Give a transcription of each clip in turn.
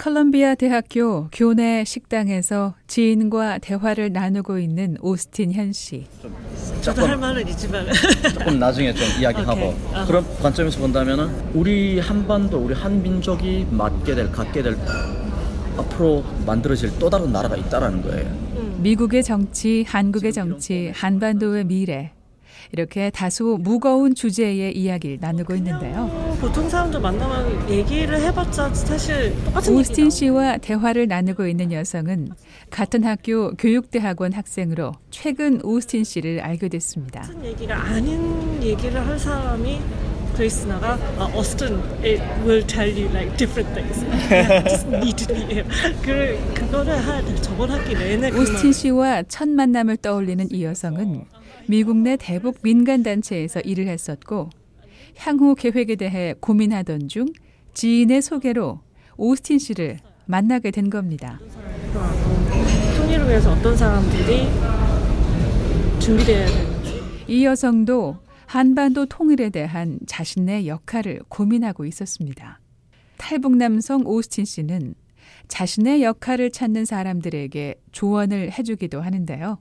컬럼비아 대학교 교내 식당에서 지인과 대화를 나누고 있는 오스틴 현 씨. 저도 할 말은 있지만 조금 나중에 좀 이야기하고. 어. 그런 관점에서 본다면은 우리 한반도 우리 한민족이 맡게 될 갖게 될 앞으로 만들어질 또 다른 나라가 있다라는 거예요. 미국의 정치, 한국의 정치, 한반도의 미래. 이렇게 다소 무거운 주제의 이야기를 나누고 있는데요. 어, 보통 사람들 만나면 얘기를 해봤자 사실 똑같은 오스틴. 씨와 대화를 나누고 있는 여성은 같은 학교 교육대학원 학생으로 최근 오스틴 씨를 알게 됐습니다. 같은 얘기가 아닌 얘기를 할 사람이 그리스나가 아, Austin it will tell you like different things. Just need to be here. 그 그거를 한 저번 학기 내내 그 오스틴 씨와 첫 만남을 떠올리는 이 여성은 미국 내 대북 민간 단체에서 일을 했었고 향후 계획에 대해 고민하던 중 지인의 소개로 오스틴 씨를 만나게 된 겁니다. 통일을 위해서 어떤 사람들이 준비돼야 되는지 이 여성도 한반도 통일에 대한 자신의 역할을 고민하고 있었습니다. 탈북 남성 오스틴 씨는 자신의 역할을 찾는 사람들에게 조언을 해주기도 하는데요.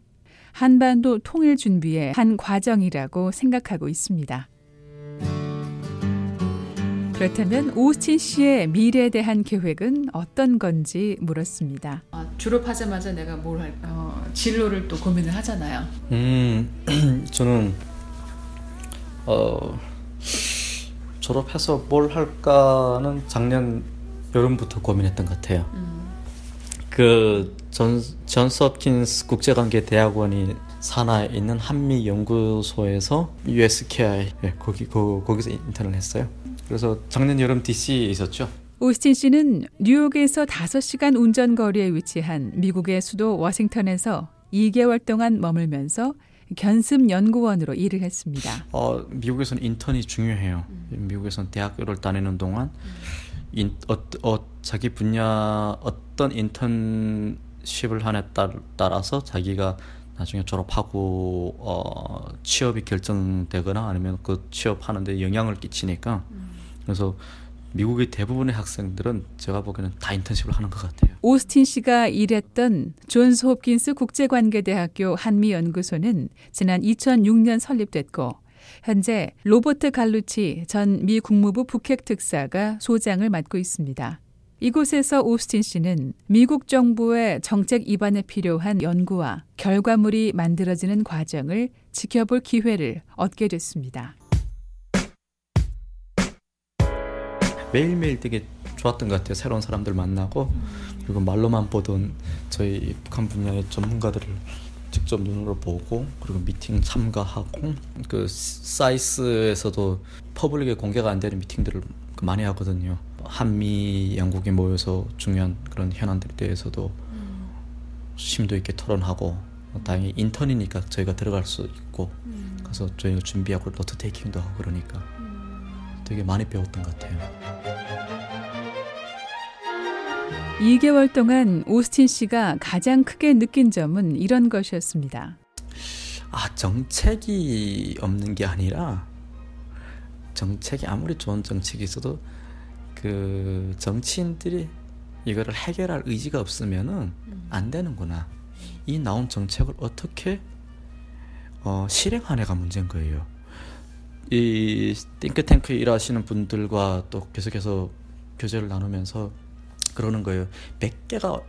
한반도 통일 준비의 한 과정이라고 생각하고 있습니다. 그렇다면 오스틴 씨의 미래에 대한 계획은 어떤 건지 물었습니다. 아, 졸업하자마자 내가 뭘 할, 어, 진로를 또 고민을 하잖아요. 음, 저는 어 졸업해서 뭘 할까는 작년 여름부터 고민했던 것 같아요. 그전 존스 홉킨스 국제관계 대학원이 산하에 있는 한미 연구소에서 USKI 예, 거기 거, 거기서 인턴을 했어요. 그래서 작년 여름 DC에 있었죠. 오스틴 씨는 뉴욕에서 5시간 운전 거리에 위치한 미국의 수도 워싱턴에서 2개월 동안 머물면서 견습 연구원으로 일을 했습니다. 어, 미국에서는 인턴이 중요해요. 미국에서는 대학교를 다니는 동안 인, 어, 어, 자기 분야 어떤 인턴십을 하냐에 따- 따라서 자기가 나중에 졸업하고 어, 취업이 결정되거나 아니면 그 취업하는데 영향을 끼치니까 그래서 미국의 대부분의 학생들은 제가 보기에는 다 인턴십을 하는 것 같아요. 오스틴 씨가 일했던 존스 홉킨스 국제관계대학교 한미연구소는 지난 2006년 설립됐고 현재 로버트 갈루치 전 미 국무부 북핵 특사가 소장을 맡고 있습니다. 이곳에서 오스틴 씨는 미국 정부의 정책 입안에 필요한 연구와 결과물이 만들어지는 과정을 지켜볼 기회를 얻게 됐습니다. 매일매일 되게 좋았던 것 같아요. 새로운 사람들 만나고 그리고 말로만 보던 저희 북한 분야의 전문가들을 직접 눈으로 보고 그리고 미팅 참가하고 그 SAIS에서도 public에 공개가 안 되는 미팅들을 그 많이 하거든요. 한미 양국이 모여서 중요한 그런 현안들에 대해서도 심도 있게 토론하고 다행히 인턴이니까 저희가 들어갈 수 있고 가서 저희가 준비하고 note taking도 하고 그러니까 되게 많이 배웠던 것 같아요. 2개월 동안 오스틴 씨가 가장 크게 느낀 점은 이런 것이었습니다. 아 정책이 없는 게 아니라 정책이 아무리 좋은 정책이 있어도 그 정치인들이 이거를 해결할 의지가 없으면은 안 되는구나. 이 나온 정책을 어떻게 어, 실행하냐가 문제인 거예요. 이 띵크탱크 일하시는 분들과 또 계속해서 교제를 나누면서 그러는 거예요. 100개가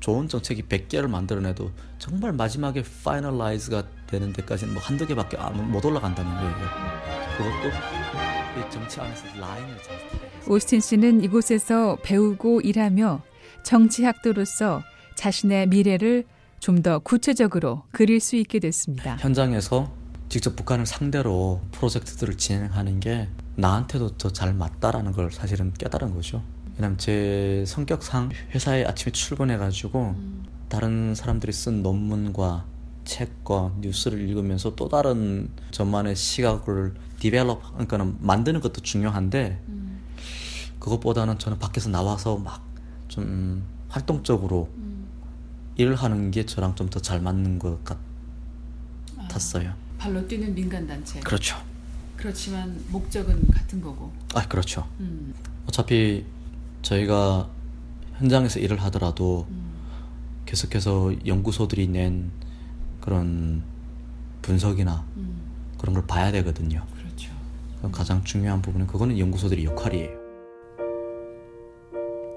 좋은 정책이 100개를 만들어내도 정말 마지막에 파이널라이즈가 되는 데까지는 뭐 한두 개밖에 안- 못 올라간다는 거예요. 그것도 이 정치 안에서 라인을 잘. 오스틴 씨는 이곳에서 배우고 일하며 정치학도로서 자신의 미래를 좀 더 구체적으로 그릴 수 있게 됐습니다. 현장에서 직접 북한을 상대로 프로젝트들을 진행하는 게 나한테도 더 잘 맞다라는 걸 사실은 깨달은 거죠. 왜냐면 제 성격상 회사에 아침에 출근해가지고 다른 사람들이 쓴 논문과 책과 뉴스를 읽으면서 또 다른 저만의 시각을 디벨롭 그러니까는 만드는 것도 중요한데 그것보다는 저는 밖에서 나와서 막 좀 활동적으로 일을 하는 게 저랑 좀 더 잘 맞는 것 같았어요. 발로 뛰는 민간 단체. 그렇죠. 그렇지만 목적은 같은 거고. 아 그렇죠. 음. 어차피 저희가 현장에서 일을 하더라도 음. 계속해서 연구소들이 낸 그런 분석이나 음. 그런 걸 봐야 되거든요. 그렇죠. 가장 중요한 부분은 그거는 연구소들의 역할이에요.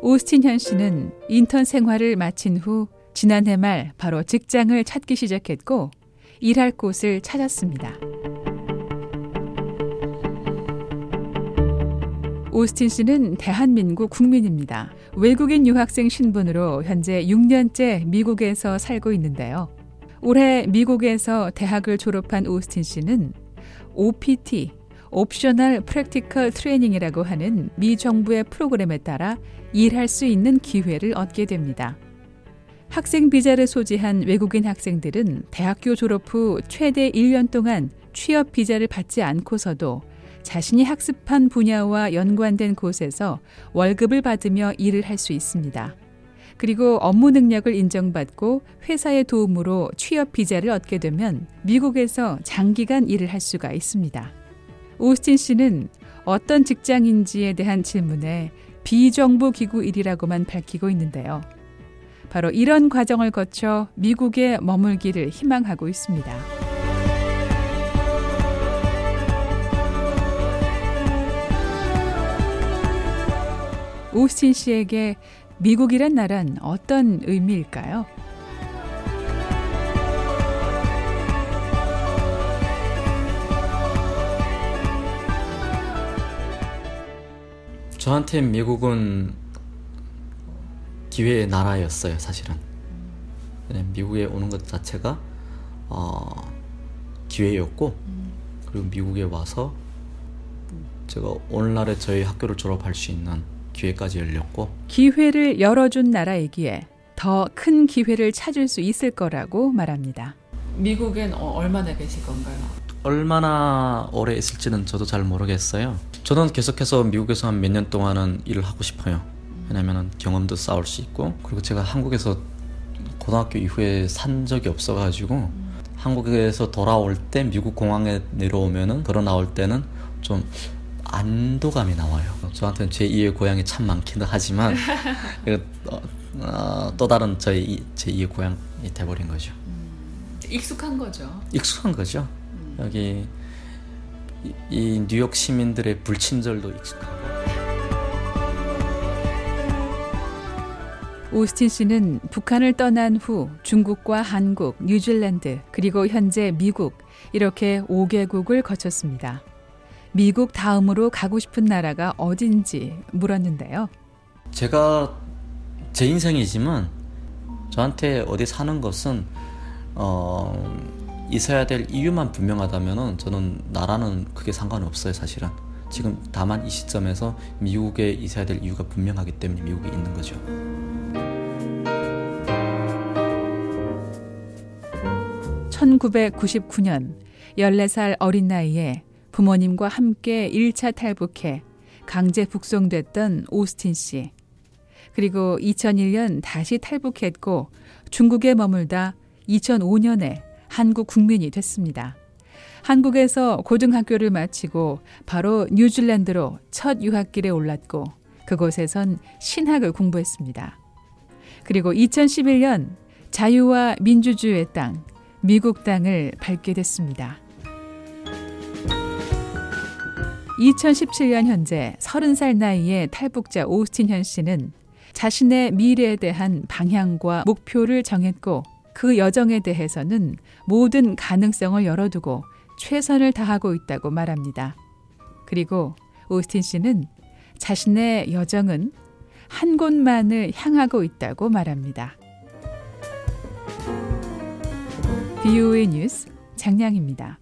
오스틴 현 씨는 인턴 생활을 마친 후 지난해 말 바로 직장을 찾기 시작했고 일할 곳을 찾았습니다. 오스틴 씨는 대한민국 국민입니다. 외국인 유학생 신분으로 현재 6년째 미국에서 살고 있는데요. 올해 미국에서 대학을 졸업한 오스틴 씨는 OPT, 옵셔널 프랙티컬 트레이닝이라고 하는 미 정부의 프로그램에 따라 일할 수 있는 기회를 얻게 됩니다. 학생 비자를 소지한 외국인 학생들은 대학교 졸업 후 최대 1년 동안 취업 비자를 받지 않고서도 자신이 학습한 분야와 연관된 곳에서 월급을 받으며 일을 할 수 있습니다. 그리고 업무 능력을 인정받고 회사의 도움으로 취업 비자를 얻게 되면 미국에서 장기간 일을 할 수가 있습니다. 오스틴 씨는 어떤 직장인지에 대한 질문에 비정부 기구 일이라고만 밝히고 있는데요. 바로 이런 과정을 거쳐 미국에 머물기를 희망하고 있습니다. 오스틴 씨에게 미국이란 나라는 어떤 의미일까요? 저한테 미국은 기회의 나라였어요, 사실은. 왜냐면 미국에 오는 것 자체가 어, 기회였고, 그리고 미국에 와서 제가 오늘날에 저희 학교를 졸업할 수 있는 기회까지 열렸고, 기회를 열어준 나라이기에 더 큰 기회를 찾을 수 있을 거라고 말합니다. 미국엔 어, 얼마나 계실 건가요? 얼마나 오래 있을지는 저도 잘 모르겠어요. 저는 계속해서 미국에서 한 몇 년 동안은 일을 하고 싶어요. 왜냐면은 경험도 쌓을 수 있고 그리고 제가 한국에서 고등학교 이후에 산 적이 없어가지고 한국에서 돌아올 때 미국 공항에 내려오면은 걸어 나올 때는 좀 안도감이 나와요. 저한테는 제 2의 고향이 참 많기는 하지만 그, 어, 어, 또 다른 저희 제 2의 고향이 돼버린 거죠. 익숙한 거죠. 익숙한 거죠. 여기 이, 이 뉴욕 시민들의 불친절도 익숙하고 오스틴 씨는 북한을 떠난 후 중국과 한국, 뉴질랜드, 그리고 현재 미국 이렇게 5개국을 거쳤습니다. 미국 다음으로 가고 싶은 나라가 어딘지 물었는데요. 제가 제 인생이지만 저한테 어디 사는 것은 어, 있어야 될 이유만 분명하다면은 저는 나라는 크게 상관없어요 사실은 지금 다만 이 시점에서 미국에 있어야 될 이유가 분명하기 때문에 미국에 있는 거죠. 1999년 14살 어린 나이에 부모님과 함께 1차 탈북해 강제 북송됐던 오스틴 씨. 그리고 2001년 다시 탈북했고 중국에 머물다 2005년에 한국 국민이 됐습니다. 한국에서 고등학교를 마치고 바로 뉴질랜드로 첫 유학길에 올랐고 그곳에선 신학을 공부했습니다. 그리고 2011년 자유와 민주주의의 땅, 미국 땅을 밟게 됐습니다. 2017년 현재 30살 나이의 탈북자 오스틴 현 씨는 자신의 미래에 대한 방향과 목표를 정했고 그 여정에 대해서는 모든 가능성을 열어두고 최선을 다하고 있다고 말합니다. 그리고 오스틴 씨는 자신의 여정은 한 곳만을 향하고 있다고 말합니다. BOA 뉴스 장량입니다.